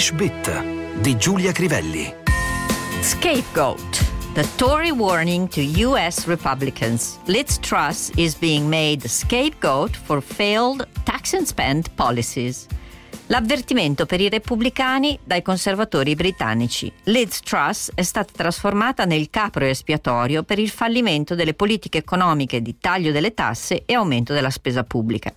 English Bit di Giulia Crivelli. Scapegoat. The Tory warning to U.S. Republicans. Liz Truss is being made scapegoat for failed tax and spend policies. L'avvertimento per i repubblicani dai conservatori britannici. Liz Truss è stata trasformata nel capro espiatorio per il fallimento delle politiche economiche di taglio delle tasse e aumento della spesa pubblica.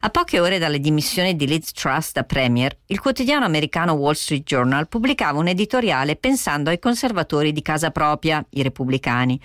A poche ore dalle dimissioni di Liz Truss da Premier, il quotidiano americano Wall Street Journal pubblicava un editoriale pensando ai conservatori di casa propria, i repubblicani.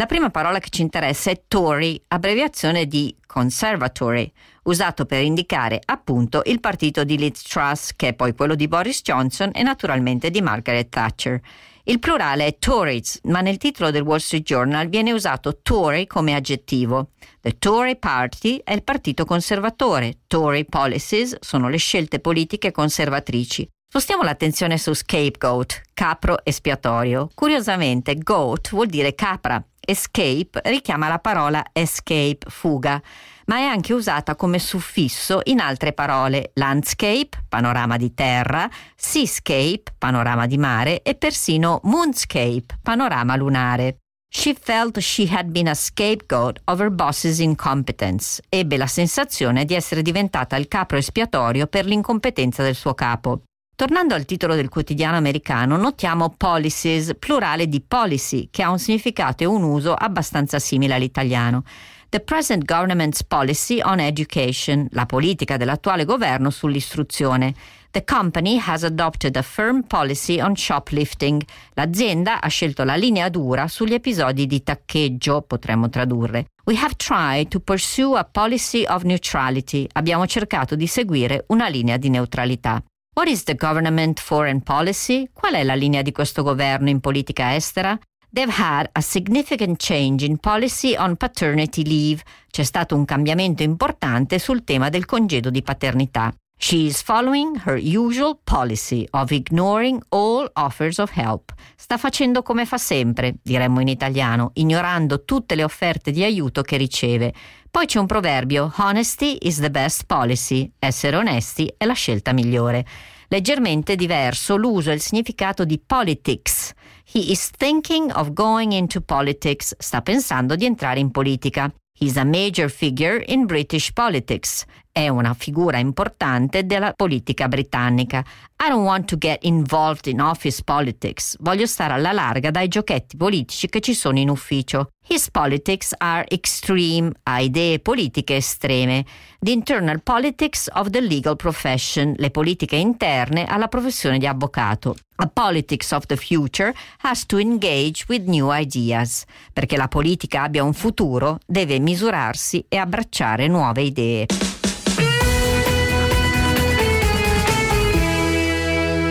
La prima parola che ci interessa è Tory, abbreviazione di Conservatory, usato per indicare appunto il partito di Liz Truss, che è poi quello di Boris Johnson e naturalmente di Margaret Thatcher. Il plurale è Tories, ma nel titolo del Wall Street Journal viene usato Tory come aggettivo. The Tory Party è il partito conservatore, Tory policies sono le scelte politiche conservatrici. Spostiamo l'attenzione su scapegoat, capro espiatorio. Curiosamente, goat vuol dire capra escape richiama la parola escape, fuga, ma è anche usata come suffisso in altre parole landscape, panorama di terra, seascape, panorama di mare e persino moonscape, panorama lunare. She felt she had been a scapegoat of her boss's incompetence. Ebbe la sensazione di essere diventata il capro espiatorio per l'incompetenza del suo capo. Tornando al titolo del quotidiano americano, notiamo policies, plurale di policy, che ha un significato e un uso abbastanza simile all'italiano. The present government's policy on education, la politica dell'attuale governo sull'istruzione. The company has adopted a firm policy on shoplifting. L'azienda ha scelto la linea dura sugli episodi di taccheggio, potremmo tradurre. We have tried to pursue a policy of neutrality. Abbiamo cercato di seguire una linea di neutralità. What is the government foreign policy? Qual è la linea di questo governo in politica estera? They've had a significant change in policy on paternity leave. C'è stato un cambiamento importante sul tema del congedo di paternità. She is following her usual policy of ignoring all offers of help. Sta facendo come fa sempre, diremmo in italiano, ignorando tutte le offerte di aiuto che riceve. Poi c'è un proverbio: Honesty is the best policy. Essere onesti è la scelta migliore. Leggermente diverso l'uso e il significato di politics. He is thinking of going into politics. Sta pensando di entrare in politica. He's a major figure in British politics. È una figura importante della politica britannica. I don't want to get involved in office politics. Voglio stare alla larga dai giochetti politici che ci sono in ufficio. His politics are extreme, ha idee politiche estreme. The internal politics of the legal profession, le politiche interne alla professione di avvocato. A politics of the future has to engage with new ideas. Perché la politica abbia un futuro, deve misurarsi e abbracciare nuove idee.